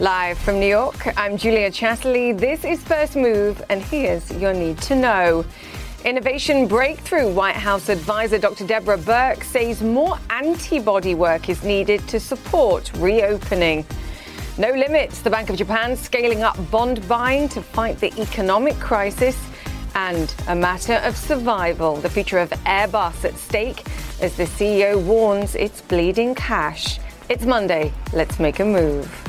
Live from New York, I'm Julia Chatterley. This is First Move, and here's your need to know. Innovation breakthrough. White House advisor Dr. Deborah Birx says more antibody work is needed to support reopening. No limits. The Bank of Japan scaling up bond buying to fight the economic crisis. And a matter of survival. The future of Airbus at stake as the CEO warns it's bleeding cash. It's Monday. Let's make a move.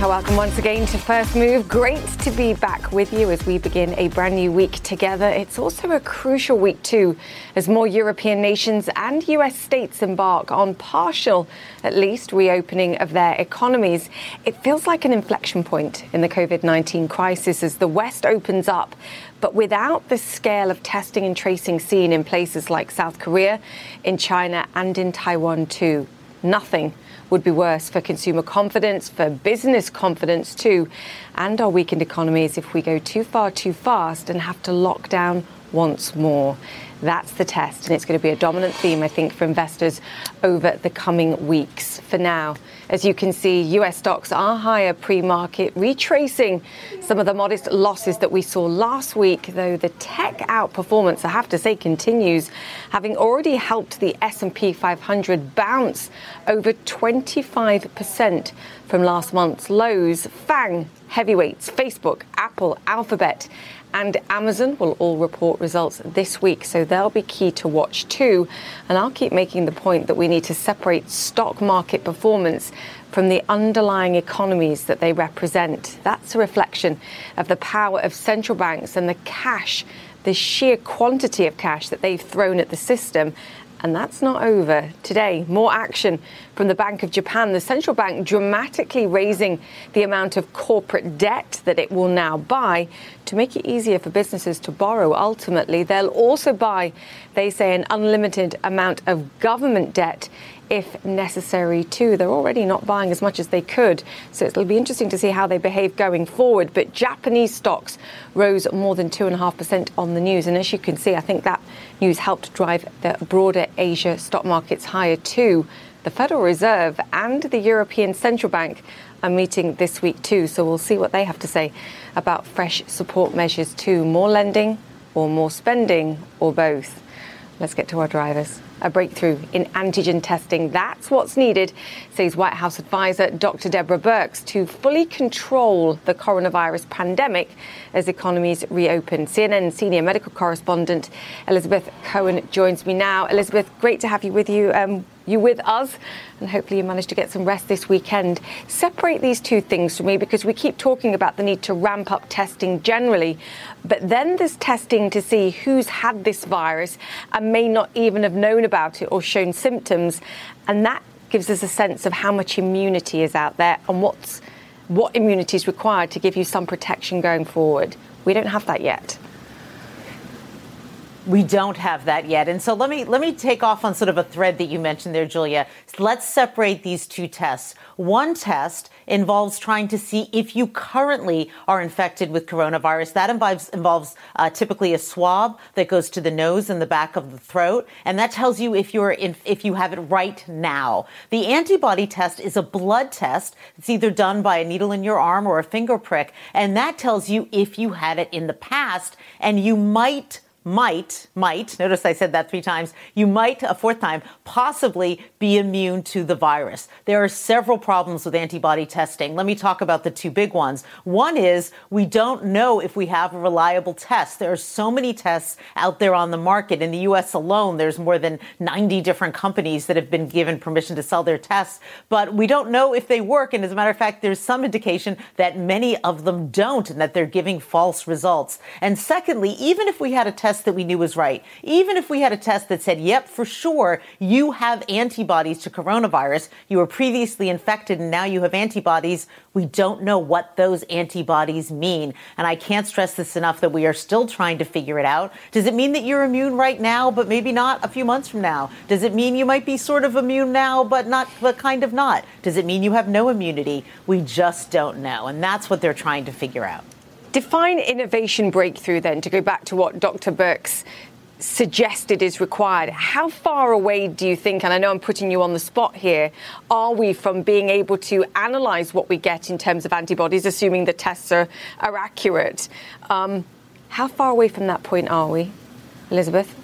Welcome once again to First Move. Great to be back with you as we begin a brand new week together. It's also a crucial week, too, as more European nations and US states embark on partial, at least, reopening of their economies. It feels like an inflection point in the COVID 19 crisis as the West opens up but without the scale of testing and tracing seen in places like South Korea, in China, and in Taiwan, too. Nothing would be worse for consumer confidence, for business confidence too, and our weakened economies if we go too far too fast and have to lock down once more. That's the test, and it's going to be a dominant theme, I think, for investors over the coming weeks. For now, as you can see, US stocks are higher pre market, retracing some of the modest losses that we saw last week, though the tech outperformance, I have to say, continues, having already helped the S&P 500 bounce over 25% from last month's lows. FANG, heavyweights, Facebook, Apple, Alphabet, and Amazon will all report results this week, so they'll be key to watch too. And I'll keep making the point that we need to separate stock market performance from the underlying economies that they represent. That's a reflection of the power of central banks and the cash, the sheer quantity of cash that they've thrown at the system and that's not over. Today, more action from the Bank of Japan, the central bank dramatically raising the amount of corporate debt that it will now buy to make it easier for businesses to borrow. Ultimately, they'll also buy, they say, an unlimited amount of government debt if necessary too. They're already not buying as much as they could, so it'll be interesting to see how they behave going forward. But Japanese stocks rose more than 2.5% on the news, and as you can see, I think that news helped drive the broader Asia stock markets higher too. The Federal Reserve and the European Central Bank are meeting this week too, so we'll see what they have to say about fresh support measures too. More lending or more spending or both. Let's get to our drivers a breakthrough in antigen testing. That's what's needed, says White House advisor Dr. Deborah Birx, to fully control the coronavirus pandemic as economies reopen. CNN senior medical correspondent Elizabeth Cohen joins me now. Elizabeth, great to have you with you. Um, you with us, and hopefully you managed to get some rest this weekend. Separate these two things for me because we keep talking about the need to ramp up testing generally, but then there's testing to see who's had this virus and may not even have known about it or shown symptoms, and that gives us a sense of how much immunity is out there and what's what immunity is required to give you some protection going forward. We don't have that yet. We don't have that yet. And so let me let me take off on sort of a thread that you mentioned there, Julia. Let's separate these two tests. One test involves trying to see if you currently are infected with coronavirus. That involves involves uh, typically a swab that goes to the nose and the back of the throat, and that tells you if you're in, if you have it right now. The antibody test is a blood test. It's either done by a needle in your arm or a finger prick, and that tells you if you had it in the past, and you might might, might, notice I said that three times, you might, a fourth time, possibly be immune to the virus. There are several problems with antibody testing. Let me talk about the two big ones. One is we don't know if we have a reliable test. There are so many tests out there on the market. In the US alone, there's more than 90 different companies that have been given permission to sell their tests, but we don't know if they work. And as a matter of fact, there's some indication that many of them don't and that they're giving false results. And secondly, even if we had a test test that we knew was right. Even if we had a test that said, yep, for sure, you have antibodies to coronavirus, you were previously infected and now you have antibodies, we don't know what those antibodies mean. And I can't stress this enough that we are still trying to figure it out. Does it mean that you're immune right now, but maybe not a few months from now? Does it mean you might be sort of immune now, but not, but kind of not? Does it mean you have no immunity? We just don't know. And that's what they're trying to figure out. Define innovation breakthrough then, to go back to what Dr. Birx suggested is required. How far away do you think, and I know I'm putting you on the spot here, are we from being able to analyze what we get in terms of antibodies, assuming the tests are, are accurate? Um, how far away from that point are we, Elizabeth?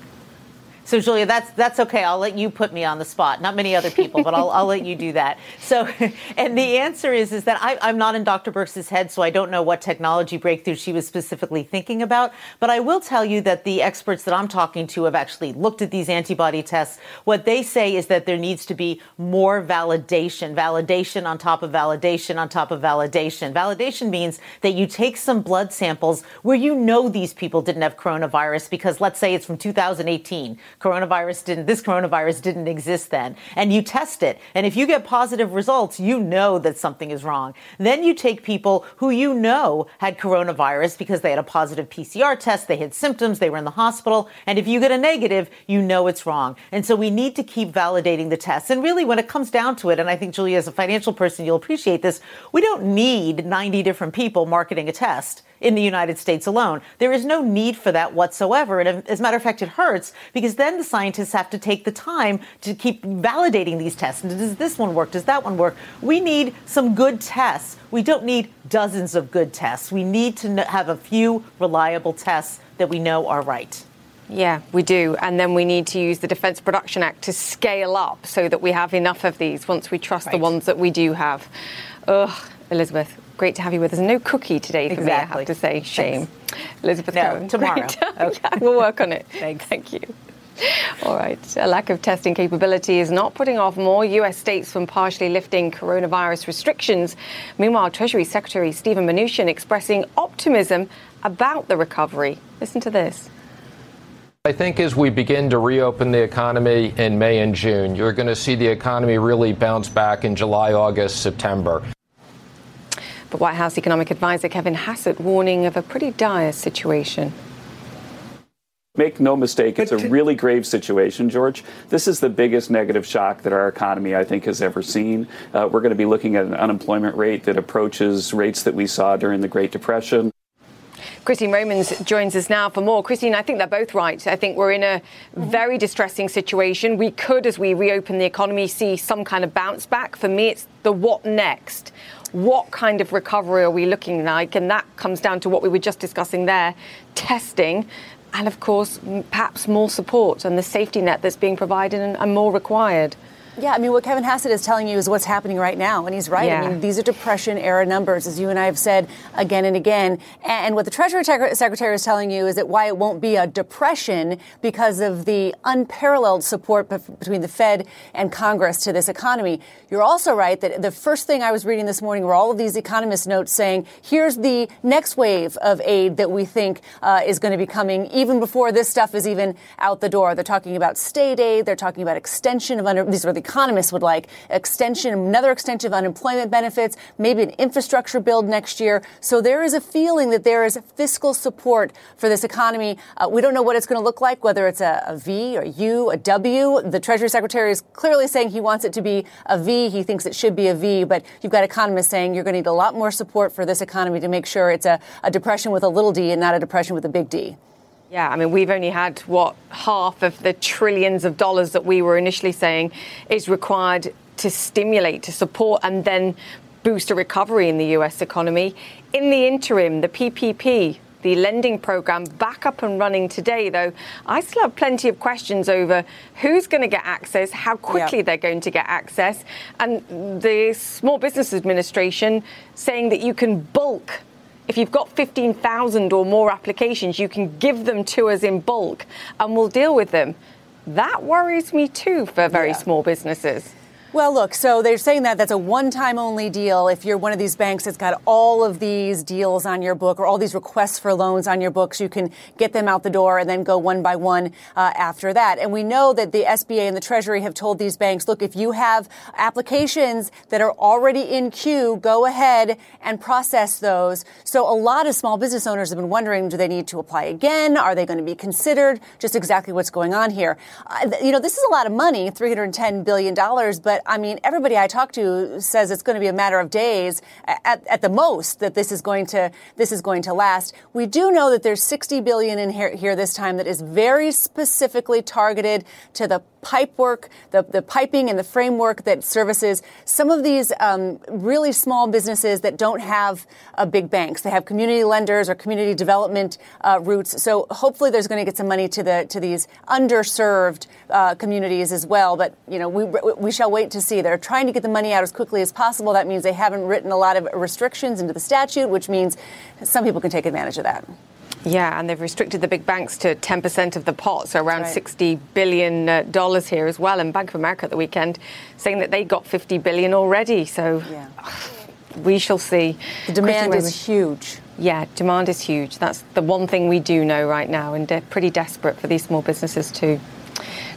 So, Julia, that's that's okay. I'll let you put me on the spot. Not many other people, but I'll, I'll let you do that. So, and the answer is is that I, am not in Dr. Birx's head, so I don't know what technology breakthrough she was specifically thinking about. But I will tell you that the experts that I'm talking to have actually looked at these antibody tests. What they say is that there needs to be more validation, validation on top of validation on top of validation. Validation means that you take some blood samples where you know these people didn't have coronavirus because let's say it's from 2018 coronavirus didn't, this coronavirus didn't exist then. And you test it. And if you get positive results, you know that something is wrong. Then you take people who you know had coronavirus because they had a positive PCR test, they had symptoms, they were in the hospital. And if you get a negative, you know it's wrong. And so we need to keep validating the tests. And really, when it comes down to it, and I think Julia, as a financial person, you'll appreciate this, we don't need 90 different people marketing a test in the United States alone. There is no need for that whatsoever. And as a matter of fact, it hurts because then the scientists have to take the time to keep validating these tests. And does this one work? Does that one work? We need some good tests. We don't need dozens of good tests. We need to have a few reliable tests that we know are right. Yeah, we do. And then we need to use the Defence Production Act to scale up so that we have enough of these once we trust right. the ones that we do have. Ugh, Elizabeth, great to have you with us. No cookie today for exactly. me, I have to say. Shame. Thanks. Elizabeth no, Cohen. Tomorrow. okay. we'll work on it. Thanks. Thank you. All right. A lack of testing capability is not putting off more U.S. states from partially lifting coronavirus restrictions. Meanwhile, Treasury Secretary Steven Mnuchin expressing optimism about the recovery. Listen to this. I think as we begin to reopen the economy in May and June, you're going to see the economy really bounce back in July, August, September. But White House economic advisor Kevin Hassett warning of a pretty dire situation. Make no mistake, it's a really grave situation, George. This is the biggest negative shock that our economy, I think, has ever seen. Uh, we're going to be looking at an unemployment rate that approaches rates that we saw during the Great Depression. Christine Romans joins us now for more. Christine, I think they're both right. I think we're in a very distressing situation. We could, as we reopen the economy, see some kind of bounce back. For me, it's the what next what kind of recovery are we looking like? And that comes down to what we were just discussing there testing. And of course, perhaps more support and the safety net that's being provided and, and more required. Yeah, I mean, what Kevin Hassett is telling you is what's happening right now. And he's right. Yeah. I mean, these are Depression era numbers, as you and I have said again and again. And what the Treasury Secretary is telling you is that why it won't be a depression because of the unparalleled support between the Fed and Congress to this economy. You're also right that the first thing I was reading this morning were all of these economist notes saying, here's the next wave of aid that we think uh, is going to be coming even before this stuff is even out the door. They're talking about state aid. They're talking about extension of under, these are the economists would like extension, another extension of unemployment benefits, maybe an infrastructure build next year. So there is a feeling that there is fiscal support for this economy. Uh, we don't know what it's going to look like, whether it's a, a V or a U, a W. The Treasury Secretary is clearly saying he wants it to be a V. He thinks it should be a V, but you've got economists saying you're going to need a lot more support for this economy to make sure it's a, a depression with a little d and not a depression with a big D. Yeah, I mean, we've only had what half of the trillions of dollars that we were initially saying is required to stimulate, to support, and then boost a recovery in the US economy. In the interim, the PPP, the lending program, back up and running today, though I still have plenty of questions over who's going to get access, how quickly they're going to get access, and the Small Business Administration saying that you can bulk if you've got 15,000 or more applications, you can give them to us in bulk and we'll deal with them. That worries me too for very yeah. small businesses. Well, look, so they're saying that that's a one time only deal. If you're one of these banks that's got all of these deals on your book or all these requests for loans on your books, you can get them out the door and then go one by one uh, after that. And we know that the SBA and the Treasury have told these banks, look, if you have applications that are already in queue, go ahead and process those. So a lot of small business owners have been wondering, do they need to apply again? Are they going to be considered? Just exactly what's going on here. Uh, you know, this is a lot of money, $310 billion, but I mean, everybody I talk to says it's going to be a matter of days at, at the most that this is going to this is going to last. We do know that there's 60 billion in here, here this time that is very specifically targeted to the pipe work, the, the piping and the framework that services some of these um, really small businesses that don't have uh, big banks. They have community lenders or community development uh, routes. So hopefully there's going to get some money to the to these underserved uh, communities as well. But you know we we shall wait to see. They're trying to get the money out as quickly as possible. That means they haven't written a lot of restrictions into the statute, which means some people can take advantage of that. Yeah, and they've restricted the big banks to 10% of the pot, so around right. $60 billion uh, here as well. And Bank of America at the weekend saying that they got 50 billion already. So yeah. we shall see. The demand is huge. Yeah, demand is huge. That's the one thing we do know right now, and they're pretty desperate for these small businesses too.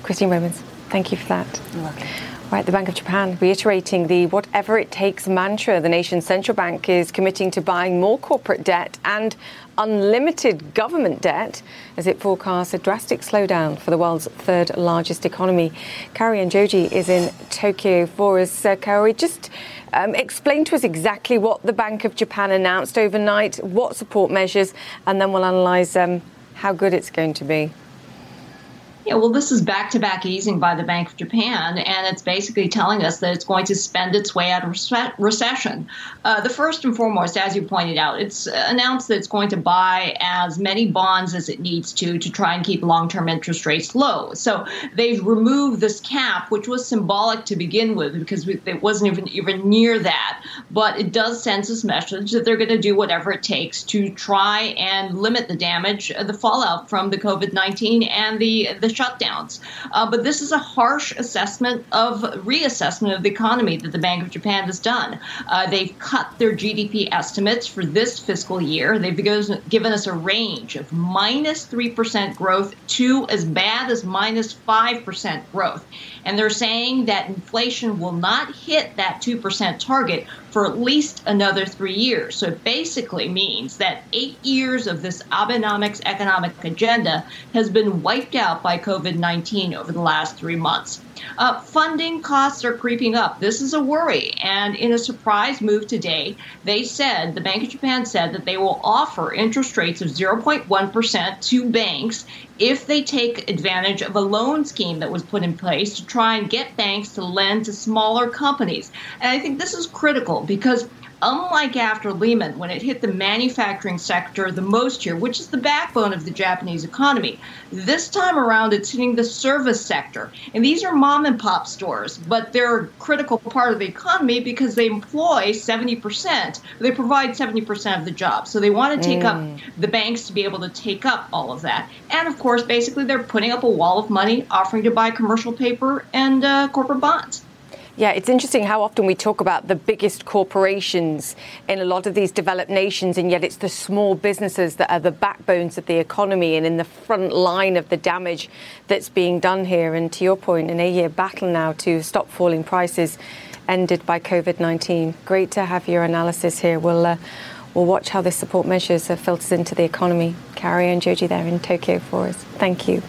Christine Romans, thank you for that. Right, the Bank of Japan reiterating the whatever it takes mantra. The nation's central bank is committing to buying more corporate debt and unlimited government debt as it forecasts a drastic slowdown for the world's third largest economy. Kaori Enjoji is in Tokyo for us. Uh, Kaori, just um, explain to us exactly what the Bank of Japan announced overnight, what support measures, and then we'll analyse um, how good it's going to be. Yeah, well, this is back to back easing by the Bank of Japan, and it's basically telling us that it's going to spend its way out of recession. Uh, the first and foremost, as you pointed out, it's announced that it's going to buy as many bonds as it needs to to try and keep long term interest rates low. So they've removed this cap, which was symbolic to begin with because it wasn't even, even near that. But it does send this message that they're going to do whatever it takes to try and limit the damage, the fallout from the COVID 19 and the, the shutdowns. Uh, but this is a harsh assessment of reassessment of the economy that the Bank of Japan has done. Uh, they've cut their GDP estimates for this fiscal year. They've given us a range of minus 3% growth to as bad as minus 5% growth. And they're saying that inflation will not hit that 2% target for at least another three years. So it basically means that eight years of this Abenomics economic agenda has been wiped out by COVID 19 over the last three months. Uh, funding costs are creeping up. This is a worry. And in a surprise move today, they said, the Bank of Japan said that they will offer interest rates of 0.1% to banks if they take advantage of a loan scheme that was put in place to try and get banks to lend to smaller companies. And I think this is critical because unlike after Lehman, when it hit the manufacturing sector the most here, which is the backbone of the Japanese economy, this time around it's hitting the service sector. And these are mom and pop stores, but they're a critical part of the economy because they employ 70%, they provide 70% of the jobs. So they want to take mm. up the banks to be able to take up all of that. And of course, basically, they're putting up a wall of money, offering to buy commercial paper and uh, corporate bonds. Yeah, it's interesting how often we talk about the biggest corporations in a lot of these developed nations, and yet it's the small businesses that are the backbones of the economy and in the front line of the damage that's being done here. And to your point, an eight year battle now to stop falling prices ended by COVID 19. Great to have your analysis here. We'll, uh, we'll watch how this support measures filters into the economy. Kaori Enjoji there in Tokyo for us. Thank you.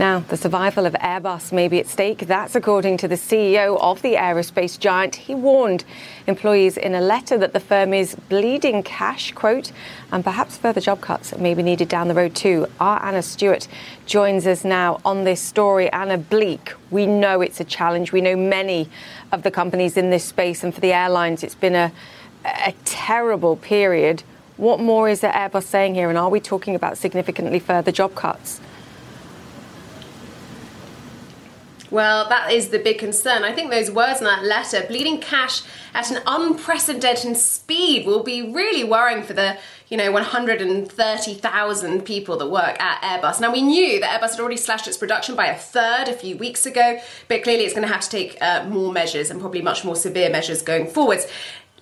Now, the survival of Airbus may be at stake. That's according to the CEO of the aerospace giant. He warned employees in a letter that the firm is bleeding cash, quote, and perhaps further job cuts may be needed down the road too. Our Anna Stewart joins us now on this story. Anna Bleak, we know it's a challenge. We know many of the companies in this space, and for the airlines, it's been a, a terrible period. What more is Airbus saying here, and are we talking about significantly further job cuts? Well, that is the big concern. I think those words in that letter, bleeding cash at an unprecedented speed, will be really worrying for the, you know, 130,000 people that work at Airbus. Now, we knew that Airbus had already slashed its production by a third a few weeks ago, but clearly it's going to have to take uh, more measures and probably much more severe measures going forwards.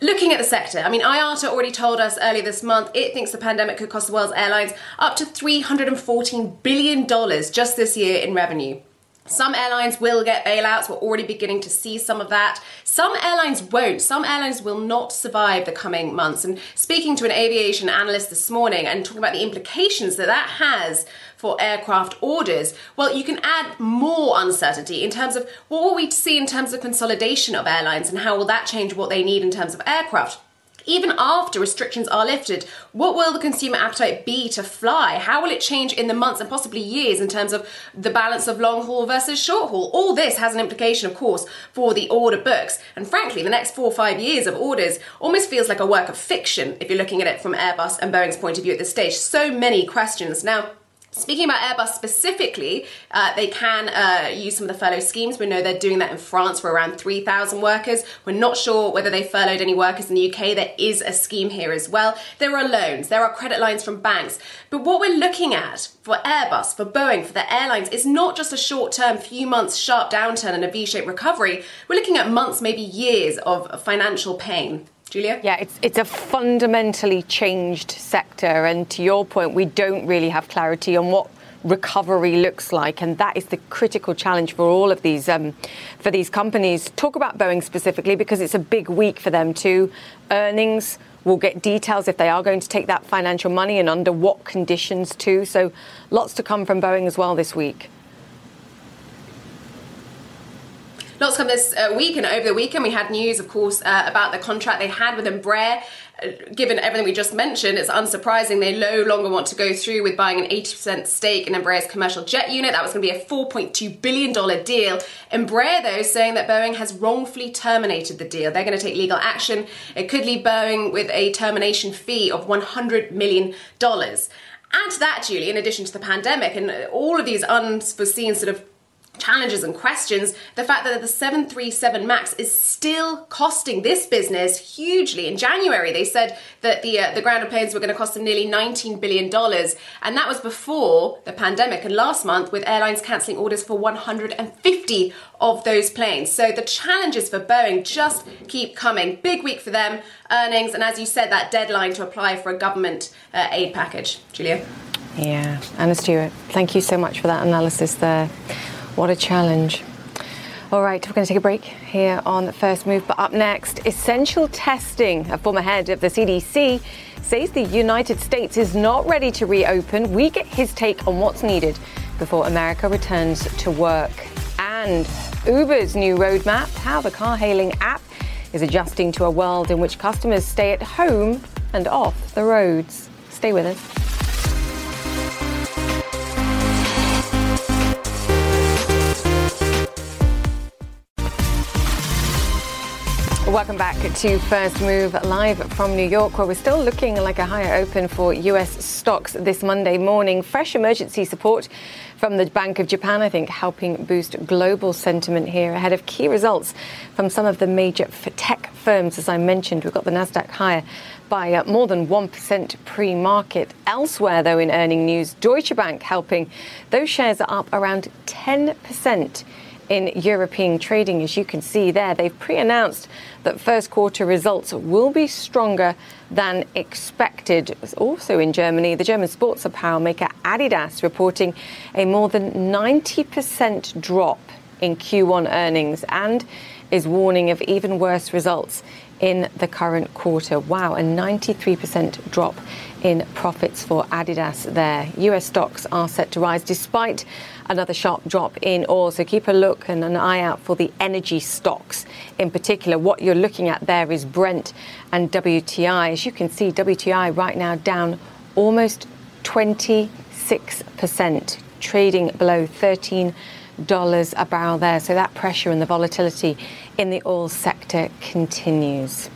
Looking at the sector, I mean, IATA already told us earlier this month it thinks the pandemic could cost the world's airlines up to $314 billion just this year in revenue. Some airlines will get bailouts. We're already beginning to see some of that. Some airlines won't. Some airlines will not survive the coming months. And speaking to an aviation analyst this morning and talking about the implications that that has for aircraft orders, well, you can add more uncertainty in terms of what will we see in terms of consolidation of airlines and how will that change what they need in terms of aircraft even after restrictions are lifted, what will the consumer appetite be to fly? How will it change in the months and possibly years in terms of the balance of long haul versus short haul? All this has an implication, of course, for the order books. And frankly, the next four or five years of orders almost feels like a work of fiction if you're looking at it from Airbus and Boeing's point of view at this stage. So many questions. Now, Speaking about Airbus specifically, uh, they can uh, use some of the furlough schemes. We know they're doing that in France for around 3,000 workers. We're not sure whether they furloughed any workers in the UK. There is a scheme here as well. There are loans, there are credit lines from banks. But what we're looking at for Airbus, for Boeing, for the airlines is not just a short term, few months sharp downturn and a V shaped recovery. We're looking at months, maybe years of financial pain. Julia? Yeah, it's it's a fundamentally changed sector, and to your point, we don't really have clarity on what recovery looks like, and that is the critical challenge for all of these um, for these companies. Talk about Boeing specifically because it's a big week for them too. Earnings. We'll get details if they are going to take that financial money and under what conditions too. So, lots to come from Boeing as well this week. Lots come this uh, week, and over the weekend we had news, of course, uh, about the contract they had with Embraer. Uh, given everything we just mentioned, it's unsurprising they no longer want to go through with buying an 80% stake in Embraer's commercial jet unit. That was going to be a $4.2 billion deal. Embraer, though, saying that Boeing has wrongfully terminated the deal. They're going to take legal action. It could leave Boeing with a termination fee of $100 million. Add to that, Julie, in addition to the pandemic and all of these unforeseen sort of challenges and questions, the fact that the 737 MAX is still costing this business hugely. In January, they said that the uh, the grounded planes were going to cost them nearly 19 billion dollars, and that was before the pandemic. And last month, with airlines cancelling orders for 150 of those planes, so the challenges for Boeing just keep coming. Big week for them, earnings, and as you said, that deadline to apply for a government uh, aid package. Julia. Yeah, Anna Stewart, thank you so much for that analysis there. What a challenge. All right, we're going to take a break here on First Move. But up next, essential testing. A former head of the CDC says the United States is not ready to reopen. We get his take on what's needed before America returns to work. And Uber's new roadmap, how the car hailing app is adjusting to a world in which customers stay at home and off the roads. Stay with us. Welcome back to First Move live from New York, where we're still looking like a higher open for US stocks this Monday morning. Fresh emergency support from the Bank of Japan, I think, helping boost global sentiment here ahead of key results from some of the major tech firms. As I mentioned, we've got the Nasdaq higher by uh, more than 1% pre market. Elsewhere, though, in earning news, Deutsche Bank helping. Those shares are up around 10% in European trading. As you can see there, they've pre announced that first quarter results will be stronger than expected. Also in Germany, the German sports apparel maker Adidas reporting a more than 90% drop in Q1 earnings and is warning of even worse results in the current quarter. Wow, a 93% drop in profits for Adidas there. US stocks are set to rise despite another sharp drop in oil. So keep a look and an eye out for the energy stocks in particular. What you're looking at there is Brent and WTI. As you can see, WTI right now down almost 26%, trading below 13 dollars a barrel there. So that pressure and the volatility in the oil sector continues.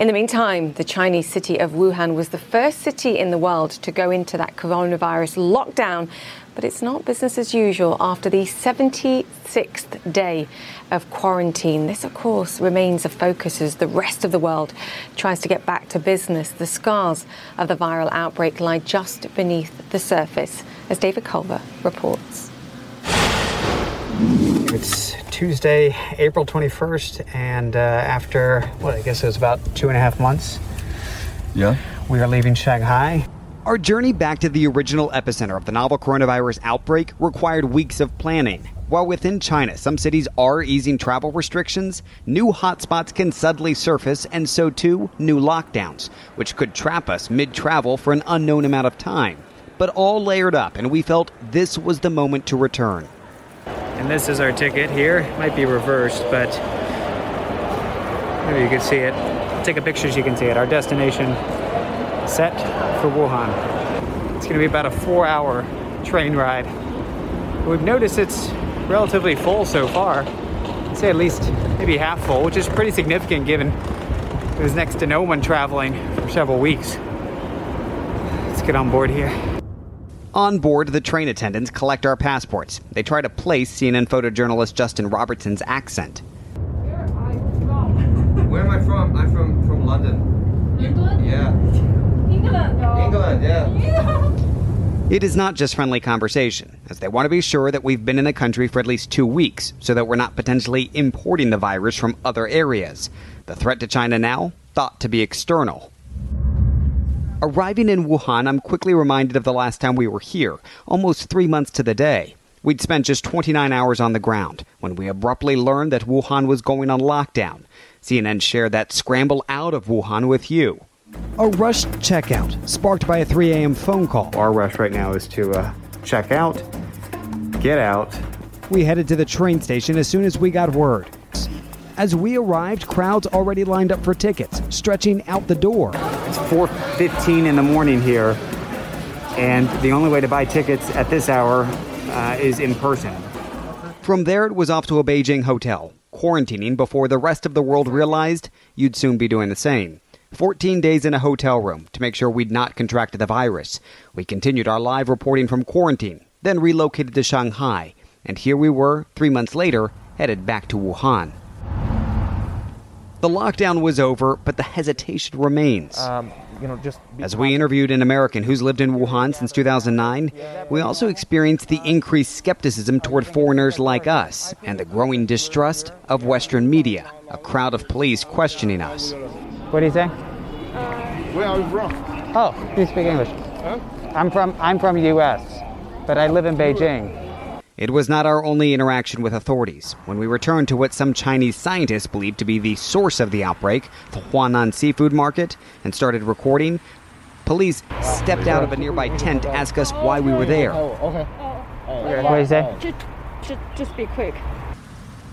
In the meantime, the Chinese city of Wuhan was the first city in the world to go into that coronavirus lockdown, but it's not business as usual after the 76th day of quarantine. This, of course, remains a focus as the rest of the world tries to get back to business. The scars of the viral outbreak lie just beneath the surface, as David Culver reports. It's Tuesday, April 21st, and uh, after what I guess it was about two and a half months. Yeah. We are leaving Shanghai. Our journey back to the original epicenter of the novel coronavirus outbreak required weeks of planning. While within China, some cities are easing travel restrictions, new hotspots can suddenly surface, and so too new lockdowns, which could trap us mid travel for an unknown amount of time. But all layered up, and we felt this was the moment to return. And this is our ticket here. It might be reversed, but maybe you can see it. Take a picture so you can see it. Our destination set for Wuhan. It's going to be about a four hour train ride. We've noticed it's relatively full so far. I'd say at least maybe half full, which is pretty significant given there's next to no one traveling for several weeks. Let's get on board here. On board, the train attendants collect our passports. They try to place CNN photojournalist Justin Robertson's accent. Where am I from? I'm from, from London. England? Yeah. England. England, yeah. It is not just friendly conversation, as they want to be sure that we've been in the country for at least two weeks, so that we're not potentially importing the virus from other areas. The threat to China now thought to be external. Arriving in Wuhan, I'm quickly reminded of the last time we were here, almost three months to the day. We'd spent just 29 hours on the ground when we abruptly learned that Wuhan was going on lockdown. CNN shared that scramble out of Wuhan with you. A rushed checkout, sparked by a 3 a.m. phone call. Our rush right now is to uh, check out, get out. We headed to the train station as soon as we got word. As we arrived, crowds already lined up for tickets, stretching out the door. It's 4:15 in the morning here, and the only way to buy tickets at this hour uh, is in person. From there, it was off to a Beijing hotel, quarantining before the rest of the world realized you'd soon be doing the same. 14 days in a hotel room to make sure we'd not contracted the virus. We continued our live reporting from quarantine, then relocated to Shanghai, and here we were, three months later, headed back to Wuhan. The lockdown was over, but the hesitation remains. Um, you know, just As we interviewed an American who's lived in Wuhan since 2009, we also experienced the increased skepticism toward foreigners like us and the growing distrust of Western media, a crowd of police questioning us. What do you say? Where are you from? Oh, you speak English. Huh? I'm from I'm from U.S., but I live in Beijing. It was not our only interaction with authorities. When we returned to what some Chinese scientists believe to be the source of the outbreak, the Huanan seafood market, and started recording, police stepped out of a nearby tent to ask us why we were there. Oh, okay. What do you say? Just, just, just be quick.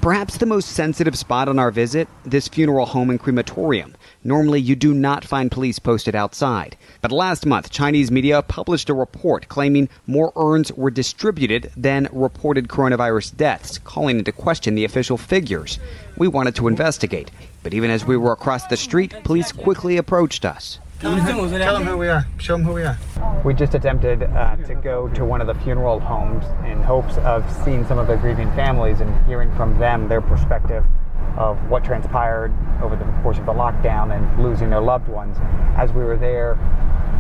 Perhaps the most sensitive spot on our visit, this funeral home and crematorium. Normally, you do not find police posted outside. But last month, Chinese media published a report claiming more urns were distributed than reported coronavirus deaths, calling into question the official figures. We wanted to investigate, but even as we were across the street, police quickly approached us. Tell them who we are. Show them who we are. We just attempted uh, to go to one of the funeral homes in hopes of seeing some of the grieving families and hearing from them their perspective of what transpired over the course of the lockdown and losing their loved ones. As we were there,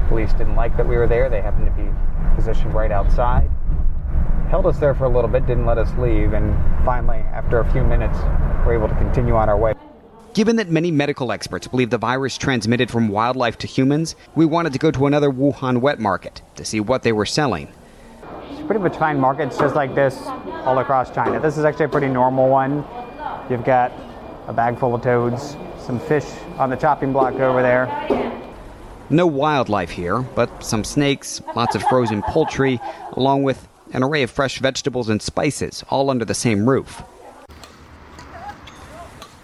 police didn't like that we were there. They happened to be positioned right outside. Held us there for a little bit, didn't let us leave, and finally, after a few minutes, we were able to continue on our way. Given that many medical experts believe the virus transmitted from wildlife to humans, we wanted to go to another Wuhan wet market to see what they were selling. It's pretty much find markets just like this all across China. This is actually a pretty normal one. You've got a bag full of toads, some fish on the chopping block over there. No wildlife here, but some snakes, lots of frozen poultry, along with an array of fresh vegetables and spices, all under the same roof.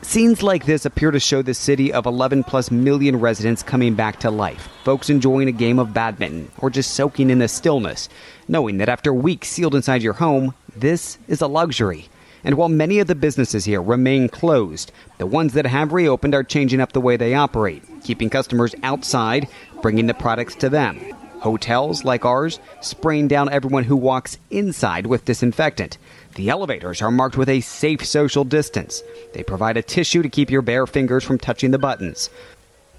Scenes like this appear to show the city of 11 plus million residents coming back to life. Folks enjoying a game of badminton or just soaking in the stillness, knowing that after weeks sealed inside your home, this is a luxury. And while many of the businesses here remain closed, the ones that have reopened are changing up the way they operate, keeping customers outside, bringing the products to them. Hotels like ours spraying down everyone who walks inside with disinfectant. The elevators are marked with a safe social distance. They provide a tissue to keep your bare fingers from touching the buttons.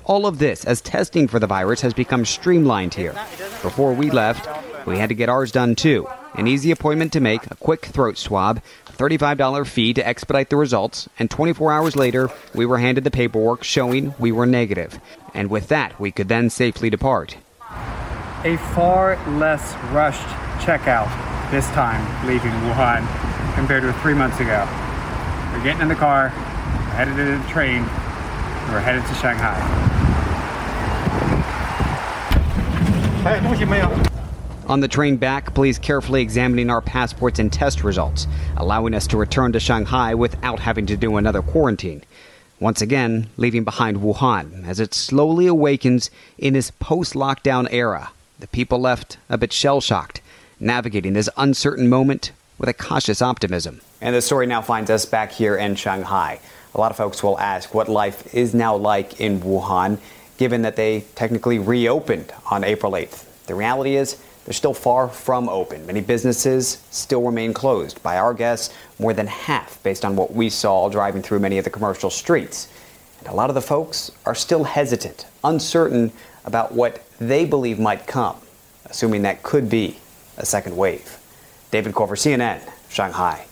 All of this as testing for the virus has become streamlined here. Before we left, we had to get ours done too. An easy appointment to make, a quick throat swab, a $35 fee to expedite the results, and 24 hours later, we were handed the paperwork showing we were negative. And with that, we could then safely depart. a far less rushed checkout this time leaving Wuhan compared to three months ago. We're getting in the car, we're headed to the train, we're headed to Shanghai. On the train back, police carefully examining our passports and test results, allowing us to return to Shanghai without having to do another quarantine. Once again, leaving behind Wuhan as it slowly awakens in this post lockdown era. The people left a bit shell shocked, navigating this uncertain moment with a cautious optimism. And the story now finds us back here in Shanghai. A lot of folks will ask what life is now like in Wuhan, given that they technically reopened on April 8th. The reality is, they're still far from open. Many businesses still remain closed. By our guess, more than half, based on what we saw driving through many of the commercial streets. And a lot of the folks are still hesitant, uncertain about what they believe might come, assuming that could be a second wave. David Culver, CNN, Shanghai.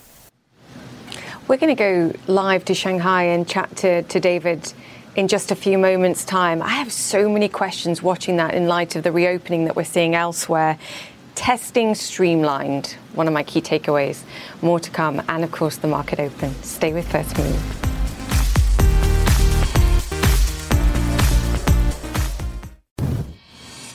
We're going to go live to Shanghai and chat to, to David in just a few moments' time. I have so many questions watching that in light of the reopening that we're seeing elsewhere. Testing streamlined, one of my key takeaways. More to come, and of course, the market open. Stay with First Move.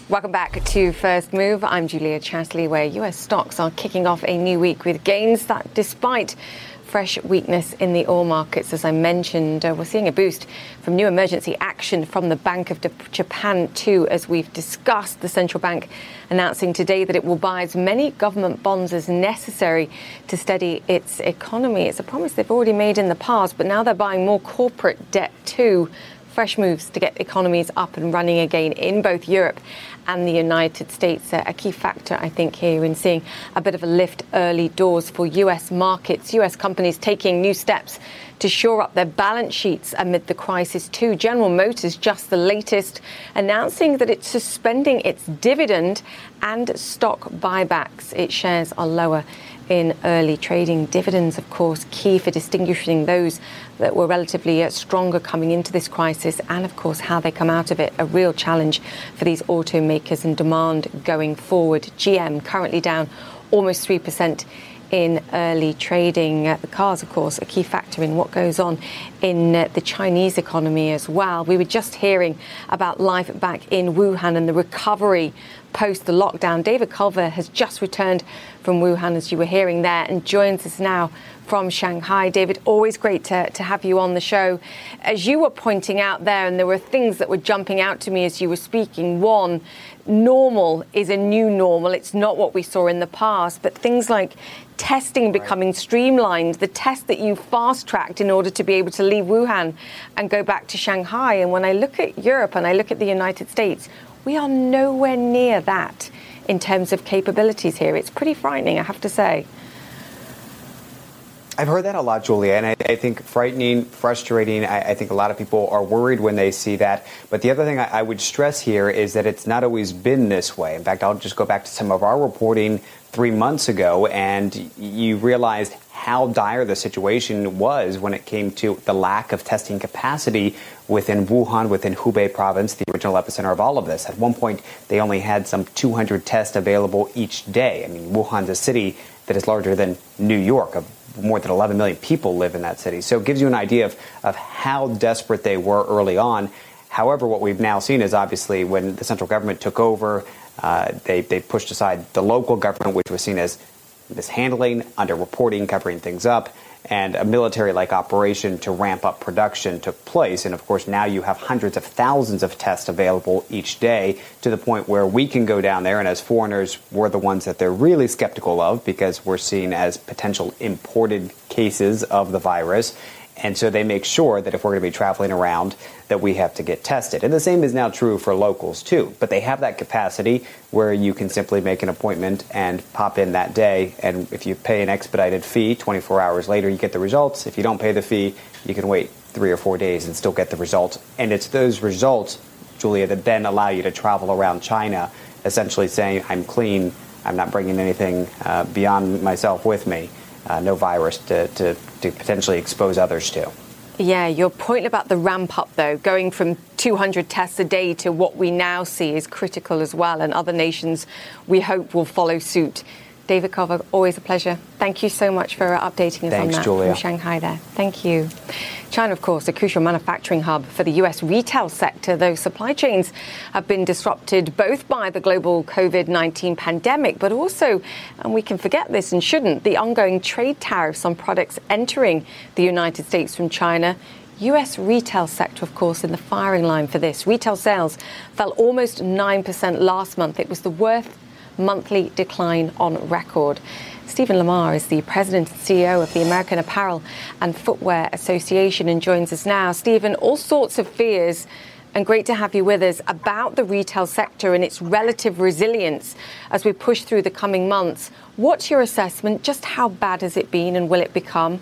Welcome back to First Move. I'm Julia Chatterley, where US stocks are kicking off a new week with gains that, despite fresh weakness in the oil markets. As I mentioned, uh, we're seeing a boost from new emergency action from the Bank of Japan, too, as we've discussed. The central bank announcing today that it will buy as many government bonds as necessary to steady its economy. It's a promise they've already made in the past, but now they're buying more corporate debt, too fresh moves to get economies up and running again in both Europe and the United States. A key factor, I think, here in seeing a bit of a lift early doors for US markets. US companies taking new steps to shore up their balance sheets amid the crisis, too. General Motors, just the latest, announcing that it's suspending its dividend and stock buybacks. Its shares are lower in early trading. Dividends, of course, key for distinguishing those that were relatively uh, stronger coming into this crisis, and of course, how they come out of it. A real challenge for these automakers and demand going forward. GM currently down almost 3% in early trading. The cars, of course, a key factor in what goes on in uh, the Chinese economy as well. We were just hearing about life back in Wuhan and the recovery post the lockdown. David Culver has just returned from Wuhan, as you were hearing there, and joins us now from Shanghai. David, always great to, to have you on the show. As you were pointing out there, and there were things that were jumping out to me as you were speaking. One, normal is a new normal. It's not what we saw in the past, but things like testing becoming streamlined, the test that you fast tracked in order to be able to leave Wuhan and go back to Shanghai. And when I look at Europe and I look at the United States, we are nowhere near that in terms of capabilities here. It's pretty frightening, I have to say. I've heard that a lot, Julia, and I, I think frightening, frustrating. I, I, think a lot of people are worried when they see that. But the other thing I, I, would stress here is that it's not always been this way. In fact, I'll just go back to some of our reporting three months ago, and you realized how dire the situation was when it came to the lack of testing capacity within Wuhan, within Hubei province, the original epicenter of all of this. At one point, they only had some 200 tests available each day. I mean, Wuhan's a city that is larger than New York. More than 11 million people live in that city. So it gives you an idea of, of how desperate they were early on. However, what we've now seen is obviously when the central government took over, uh, they, they pushed aside the local government, which was seen as mishandling, underreporting, covering things up, and a military like operation to ramp up production took place. And of course, now you have hundreds of thousands of tests available each day to the point where we can go down there. And as foreigners, we're the ones that they're really skeptical of because we're seen as potential imported cases of the virus. And so they make sure that if we're going to be traveling around, that we have to get tested. And the same is now true for locals too. But they have that capacity where you can simply make an appointment and pop in that day. And if you pay an expedited fee, 24 hours later, you get the results. If you don't pay the fee, you can wait three or four days and still get the results. And it's those results, Julia, that then allow you to travel around China, essentially saying, I'm clean, I'm not bringing anything uh, beyond myself with me, uh, no virus to, to, to potentially expose others to. Yeah, your point about the ramp up, though, going from 200 tests a day to what we now see is critical as well, and other nations we hope will follow suit. David Culver, always a pleasure. Thank you so much for updating us Thanks, on that Julia. from Shanghai there. Thank you. China, of course, a crucial manufacturing hub for the US retail sector, though supply chains have been disrupted both by the global COVID 19 pandemic, but also, and we can forget this and shouldn't, the ongoing trade tariffs on products entering the United States from China. US retail sector, of course, in the firing line for this. Retail sales fell almost 9% last month. It was the worst monthly decline on record. Stephen Lamar is the president and CEO of the American Apparel and Footwear Association and joins us now. Stephen, all sorts of fears and great to have you with us about the retail sector and its relative resilience as we push through the coming months. What's your assessment? Just how bad has it been and will it become?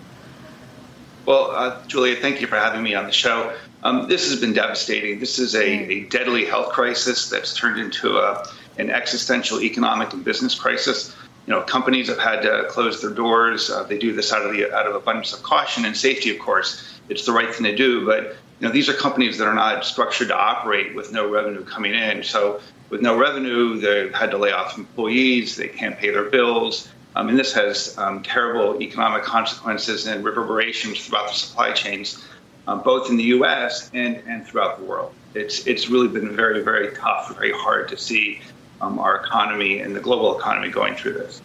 Well, uh, Julia, thank you for having me on the show. Um, this has been devastating. This is a, a, deadly health crisis that's turned into a, an existential economic and business crisis. You know, companies have had to close their doors. Uh, they do this out of the out of abundance of caution and safety, of course. It's the right thing to do, but you know, these are companies that are not structured to operate with no revenue coming in. So, with no revenue, they've had to lay off employees. They can't pay their bills. Um, and this has um, terrible economic consequences and reverberations throughout the supply chains, um, both in the U.S. and, and throughout the world. It's it's really been very very tough, very hard to see um, our economy and the global economy going through this.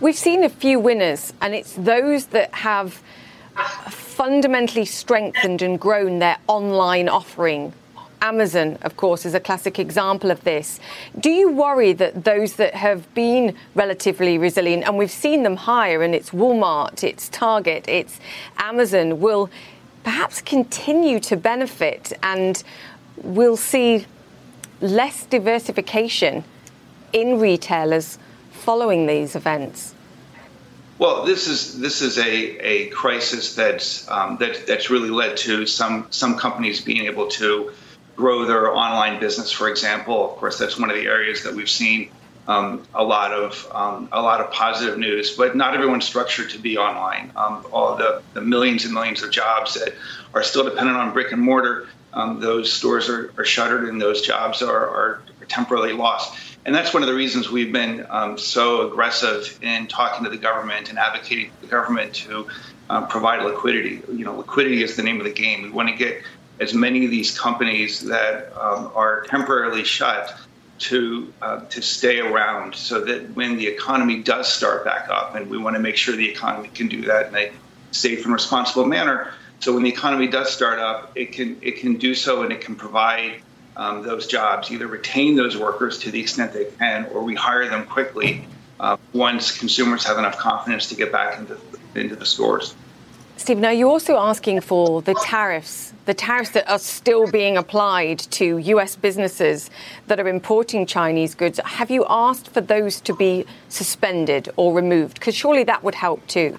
We've seen a few winners, and it's those that have fundamentally strengthened and grown their online offering. Amazon, of course, is a classic example of this. Do you worry that those that have been relatively resilient, and we've seen them higher, and it's Walmart, it's Target, it's Amazon, will perhaps continue to benefit and we'll see less diversification in retailers following these events? Well, this is this is a, a crisis that's um, that that's really led to some some companies being able to grow their online business. For example, of course, that's one of the areas that we've seen um, a lot of um, a lot of positive news. But not everyone's structured to be online. Um, all the, the millions and millions of jobs that are still dependent on brick and mortar, um, those stores are, are shuttered and those jobs are, are temporarily lost. And that's one of the reasons we've been um, so aggressive in talking to the government and advocating for the government to um, provide liquidity. You know, liquidity is the name of the game. We want to get as many of these companies that um, are temporarily shut to uh, to stay around, so that when the economy does start back up, and we want to make sure the economy can do that in a safe and responsible manner. So when the economy does start up, it can it can do so, and it can provide um, those jobs, either retain those workers to the extent they can, or we hire them quickly uh, once consumers have enough confidence to get back into into the stores. Steve, now you're also asking for the tariffs, the tariffs that are still being applied to US businesses that are importing Chinese goods. Have you asked for those to be suspended or removed? Because surely that would help too.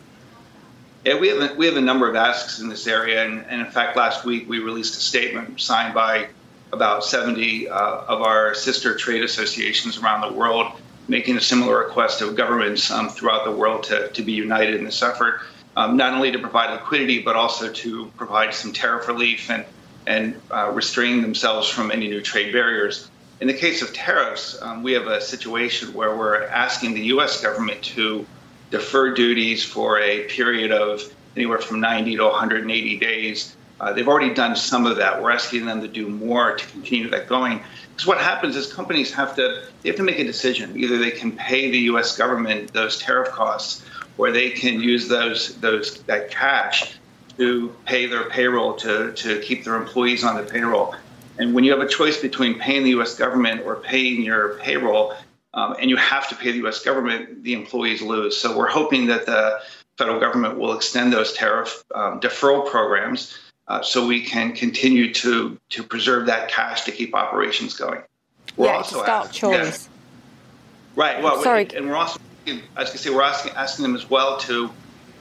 Yeah, we have a, we have a number of asks in this area, and, and in fact, last week we released a statement signed by about 70 uh, of our sister trade associations around the world, making a similar request of governments um, throughout the world to, to be united in this effort, um, not only to provide liquidity, but also to provide some tariff relief and, and uh, restrain themselves from any new trade barriers. In the case of tariffs, um, we have a situation where we're asking the U.S. government to defer duties for a period of anywhere from 90 to 180 days uh, they've already done some of that. We're asking them to do more to continue that going. Because what happens is companies have to they have to make a decision. Either they can pay the U.S. government those tariff costs, or they can use those those that cash to pay their payroll to to keep their employees on the payroll. And when you have a choice between paying the U.S. government or paying your payroll, um, and you have to pay the U.S. government, the employees lose. So we're hoping that the federal government will extend those tariff um, deferral programs uh, so we can continue to to preserve that cash to keep operations going. We're yeah, also asking, yeah, right. Well, sorry, and we're also, was going to say, we're asking asking them as well to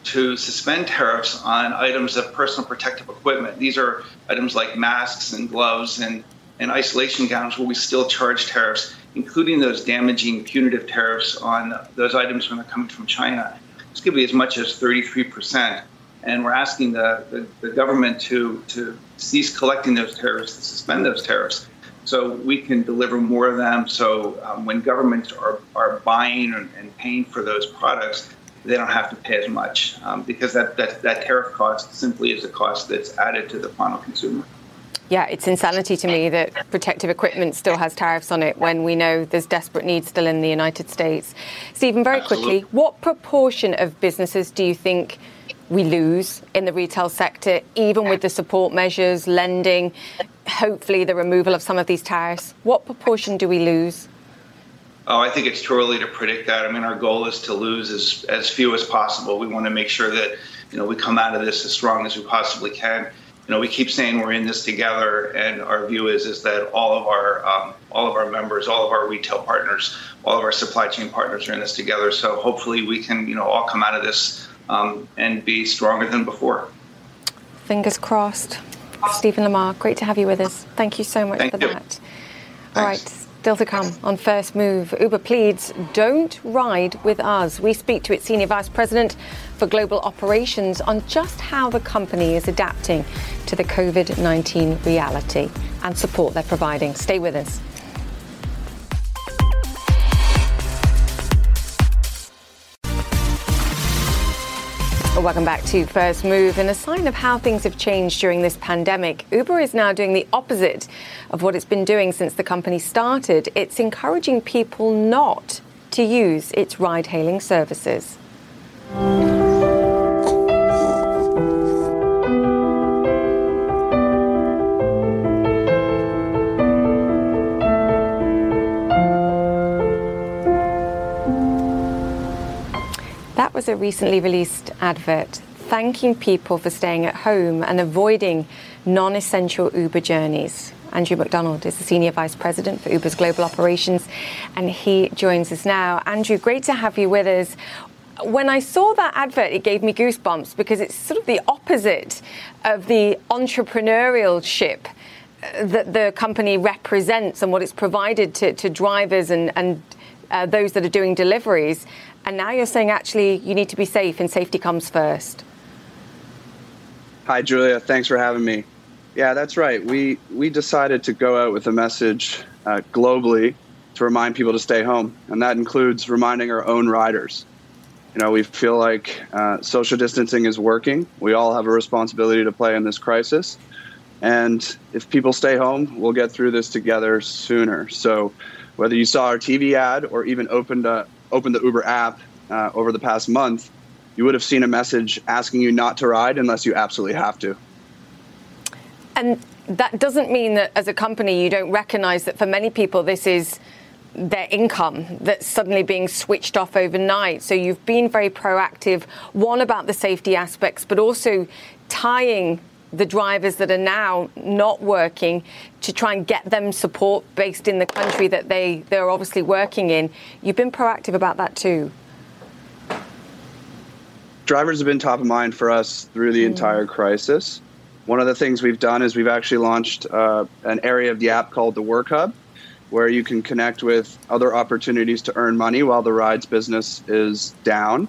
to suspend tariffs on items of personal protective equipment. These are items like masks and gloves and and isolation gowns, where we still charge tariffs, including those damaging punitive tariffs on those items when they're coming from China. This could be as much as 33 percent and we're asking the, the, the government to, to cease collecting those tariffs, to suspend those tariffs, so we can deliver more of them. So um, when governments are, are buying and, and, paying for those products, they don't have to pay as much um, because that, that, that tariff cost simply is a cost that's added to the final consumer. Yeah, it's insanity to me that protective equipment still has tariffs on it when we know there's desperate needs still in the United States. Stephen, very Absolutely. quickly, what proportion of businesses do you think we lose in the retail sector, even with the support measures, lending, hopefully the removal of some of these tariffs? What proportion do we lose? Oh, I think it's too early to predict that. I mean, our goal is to lose as, as few as possible. We want to make sure that, you know, we come out of this as strong as we possibly can. You know, we keep saying we're in this together, and our view is is that all of our um, all of our members, all of our retail partners, all of our supply chain partners are in this together. So hopefully, we can you know all come out of this um, and be stronger than before. Fingers crossed. Stephen Lamar, great to have you with us. Thank you so much Thank for you. that. Thanks. All right, still to come on First Move. Uber pleads, don't ride with us. We speak to its Senior Vice President for Global Operations on just how the company is adapting to the COVID 19 reality and support they're providing. Stay with us. Welcome back to First Move. In a sign of how things have changed during this pandemic, Uber is now doing the opposite of what it's been doing since the company started. It's encouraging people not to use its ride hailing services. Was a recently released advert thanking people for staying at home and avoiding non essential Uber journeys. Andrew Macdonald is the Senior Vice President for Uber's Global Operations, and he joins us now. Andrew, great to have you with us. When I saw that advert, it gave me goosebumps because it's sort of the opposite of the entrepreneurial ship uh, that the company represents and what it's provided to, to drivers and, and uh, those that are doing deliveries. And now you're saying actually you need to be safe and safety comes first. Hi, Julia. Thanks for having me. Yeah, that's right. We we decided to go out with a message uh, globally to remind people to stay home, and that includes reminding our own riders. You know, we feel like uh, social distancing is working. We all have a responsibility to play in this crisis, and if people stay home, we'll get through this together sooner. So, whether you saw our TV ad or even opened a, opened the Uber app uh, over the past month, you would have seen a message asking you not to ride unless you absolutely have to. And that doesn't mean that as a company you don't recognize that for many people this is their income that's suddenly being switched off overnight. So you've been very proactive, one about the safety aspects, but also tying the drivers that are now not working to try and get them support based in the country that they, they're obviously working in. You've been proactive about that too. Drivers have been top of mind for us through the mm. entire crisis. One of the things we've done is we've actually launched uh, an area of the app called the Work Hub, where you can connect with other opportunities to earn money while the rides business is down.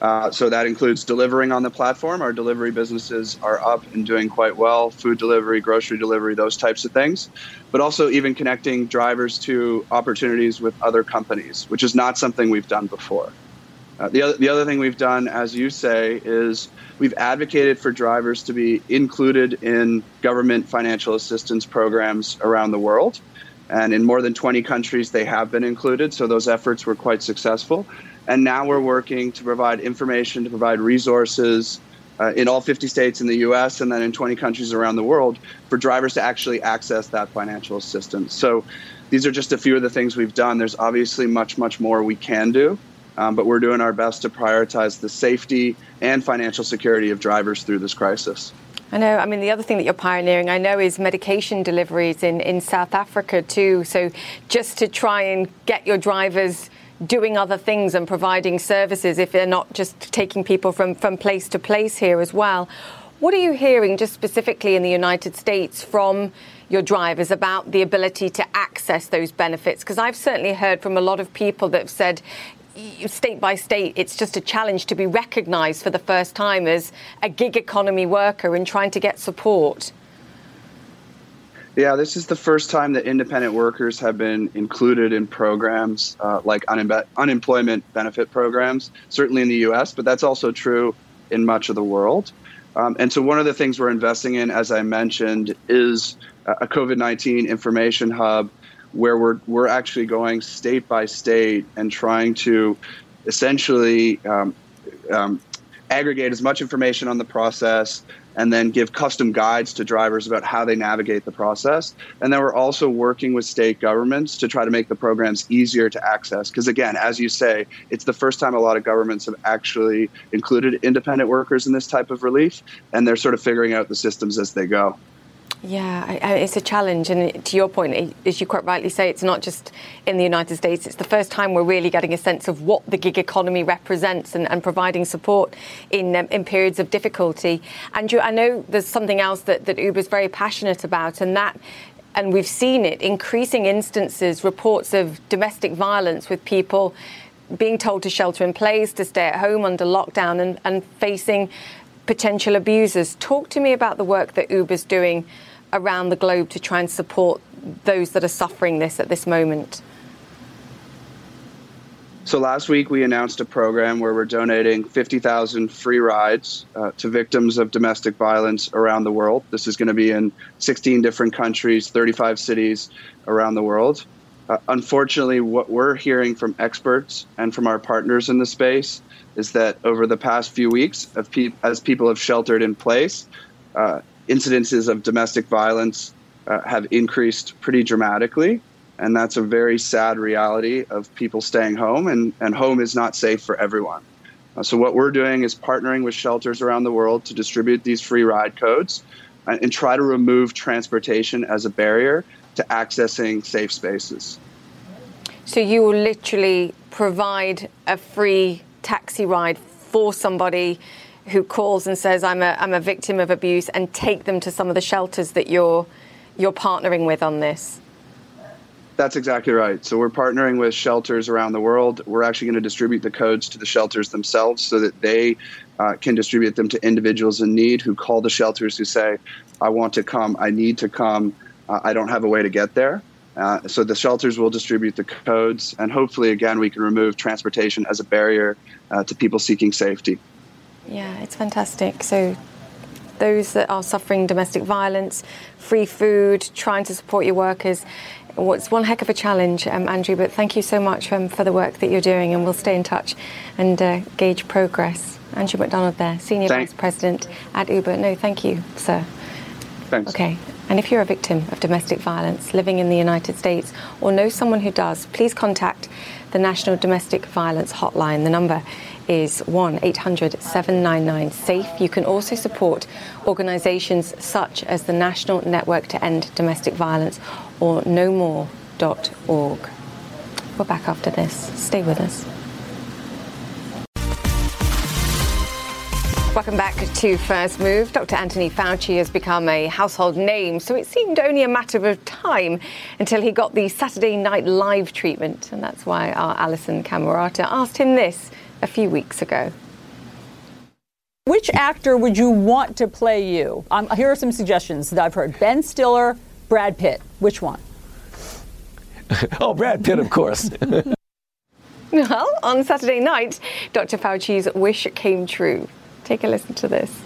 Uh, so that includes delivering on the platform. Our delivery businesses are up and doing quite well food delivery, grocery delivery, those types of things. But also, even connecting drivers to opportunities with other companies, which is not something we've done before. Uh, the, other, the other thing we've done, as you say, is we've advocated for drivers to be included in government financial assistance programs around the world. And in more than 20 countries, they have been included. So those efforts were quite successful. And now we're working to provide information, to provide resources uh, in all 50 states in the US and then in 20 countries around the world for drivers to actually access that financial assistance. So these are just a few of the things we've done. There's obviously much, much more we can do. Um, but we're doing our best to prioritize the safety and financial security of drivers through this crisis. I know. I mean, the other thing that you're pioneering, I know, is medication deliveries in, in South Africa too. So just to try and get your drivers doing other things and providing services if they're not just taking people from, from place to place here as well. What are you hearing just specifically in the United States from your drivers about the ability to access those benefits? Because I've certainly heard from a lot of people that have said, state by state, it's just a challenge to be recognized for the first time as a gig economy worker and trying to get support. Yeah, this is the first time that independent workers have been included in programs uh, like un- unemployment benefit programs, certainly in the US, but that's also true in much of the world. Um, and so, one of the things we're investing in, as I mentioned, is a COVID 19 information hub where we're, we're actually going state by state and trying to essentially um, um, aggregate as much information on the process and then give custom guides to drivers about how they navigate the process. And then we're also working with state governments to try to make the programs easier to access. Because again, as you say, it's the first time a lot of governments have actually included independent workers in this type of relief, and they're sort of figuring out the systems as they go. Yeah, it's a challenge. And to your point, as you quite rightly say, it's not just in the United States. It's the first time we're really getting a sense of what the gig economy represents and, and providing support in, um, in periods of difficulty. Andrew, I know there's something else that, that Uber's very passionate about, and that and we've seen it increasing instances, reports of domestic violence with people being told to shelter in place, to stay at home under lockdown, and, and facing potential abusers. Talk to me about the work that Uber's doing around the globe to try and support those that are suffering this at this moment? So last week we announced a program where we're donating 50,000 free rides uh, to victims of domestic violence around the world. This is going to be in 16 different countries, 35 cities around the world. Uh, unfortunately, what we're hearing from experts and from our partners in the space is that over the past few weeks, pe- as people have sheltered in place, uh, incidences of domestic violence uh, have increased pretty dramatically. And that's a very sad reality of people staying home, and, and home is not safe for everyone. Uh, so, what we're doing is partnering with shelters around the world to distribute these free ride codes and, and try to remove transportation as a barrier to accessing safe spaces. So, you will literally provide a free taxi ride for somebody who calls and says I'm a I'm a victim of abuse and take them to some of the shelters that you're you're partnering with on this. That's exactly right. So we're partnering with shelters around the world. We're actually going to distribute the codes to the shelters themselves so that they uh, can distribute them to individuals in need who call the shelters who say, "I want to come. I need to come. Uh, I don't have a way to get there." Uh, so the shelters will distribute the codes, and hopefully, again, we can remove transportation as a barrier uh, to people seeking safety. Yeah, it's fantastic. So, those that are suffering domestic violence, free food, trying to support your workers. It's one heck of a challenge, um, Andrew, but thank you so much um, for the work that you're doing, and we'll stay in touch and uh, gauge progress. Andrew Macdonald there, Senior Thanks. Vice President at Uber. No, thank you, sir. Thanks. Okay. And if you're a victim of domestic violence living in the United States or know someone who does, please contact the National Domestic Violence Hotline. The number is 1 800 799 SAFE. You can also support organisations such as the National Network to End Domestic Violence or nomore.org. We're back after this. Stay with us. Welcome back to First Move. Dr. Anthony Fauci has become a household name, so it seemed only a matter of time until he got the Saturday Night Live treatment. And that's why our Alisyn Camerota asked him this a few weeks ago. Which actor would you want to play you? Um, here are some suggestions that I've heard Ben Stiller, Brad Pitt. Which one? oh, Brad Pitt, of course. well, on Saturday night, Dr. Fauci's wish came true. Take a listen to this.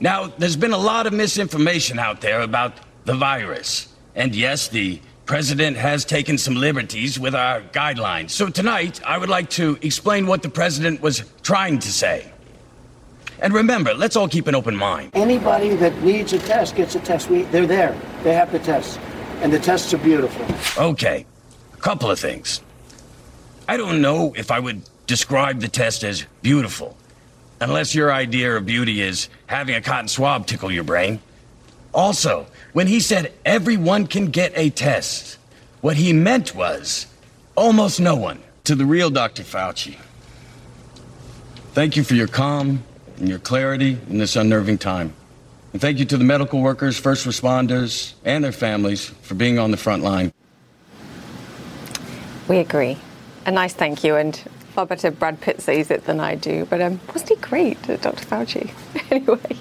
Now, there's been a lot of misinformation out there about the virus. And yes, the president has taken some liberties with our guidelines. So tonight, I would like to explain what the president was trying to say. And remember, let's all keep an open mind. Anybody that needs a test gets a test. We, they're there. They have the tests. And the tests are beautiful. Okay. A couple of things. I don't know if I would describe the test as beautiful, unless your idea of beauty is having a cotton swab tickle your brain. Also, when he said everyone can get a test, what he meant was almost no one. To the real Dr. Fauci, thank you for your calm and your clarity in this unnerving time. And thank you to the medical workers, first responders, and their families for being on the front line. We agree. a nice thank you, and far better Brad Pitt says it than I do. But um, wasn't he great, Dr. Fauci? anyway,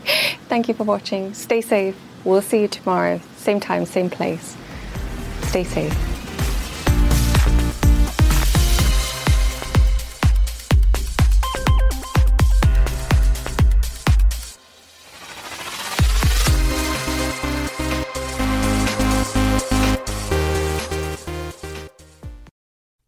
thank you for watching. Stay safe. We'll see you tomorrow, same time, same place. Stay safe.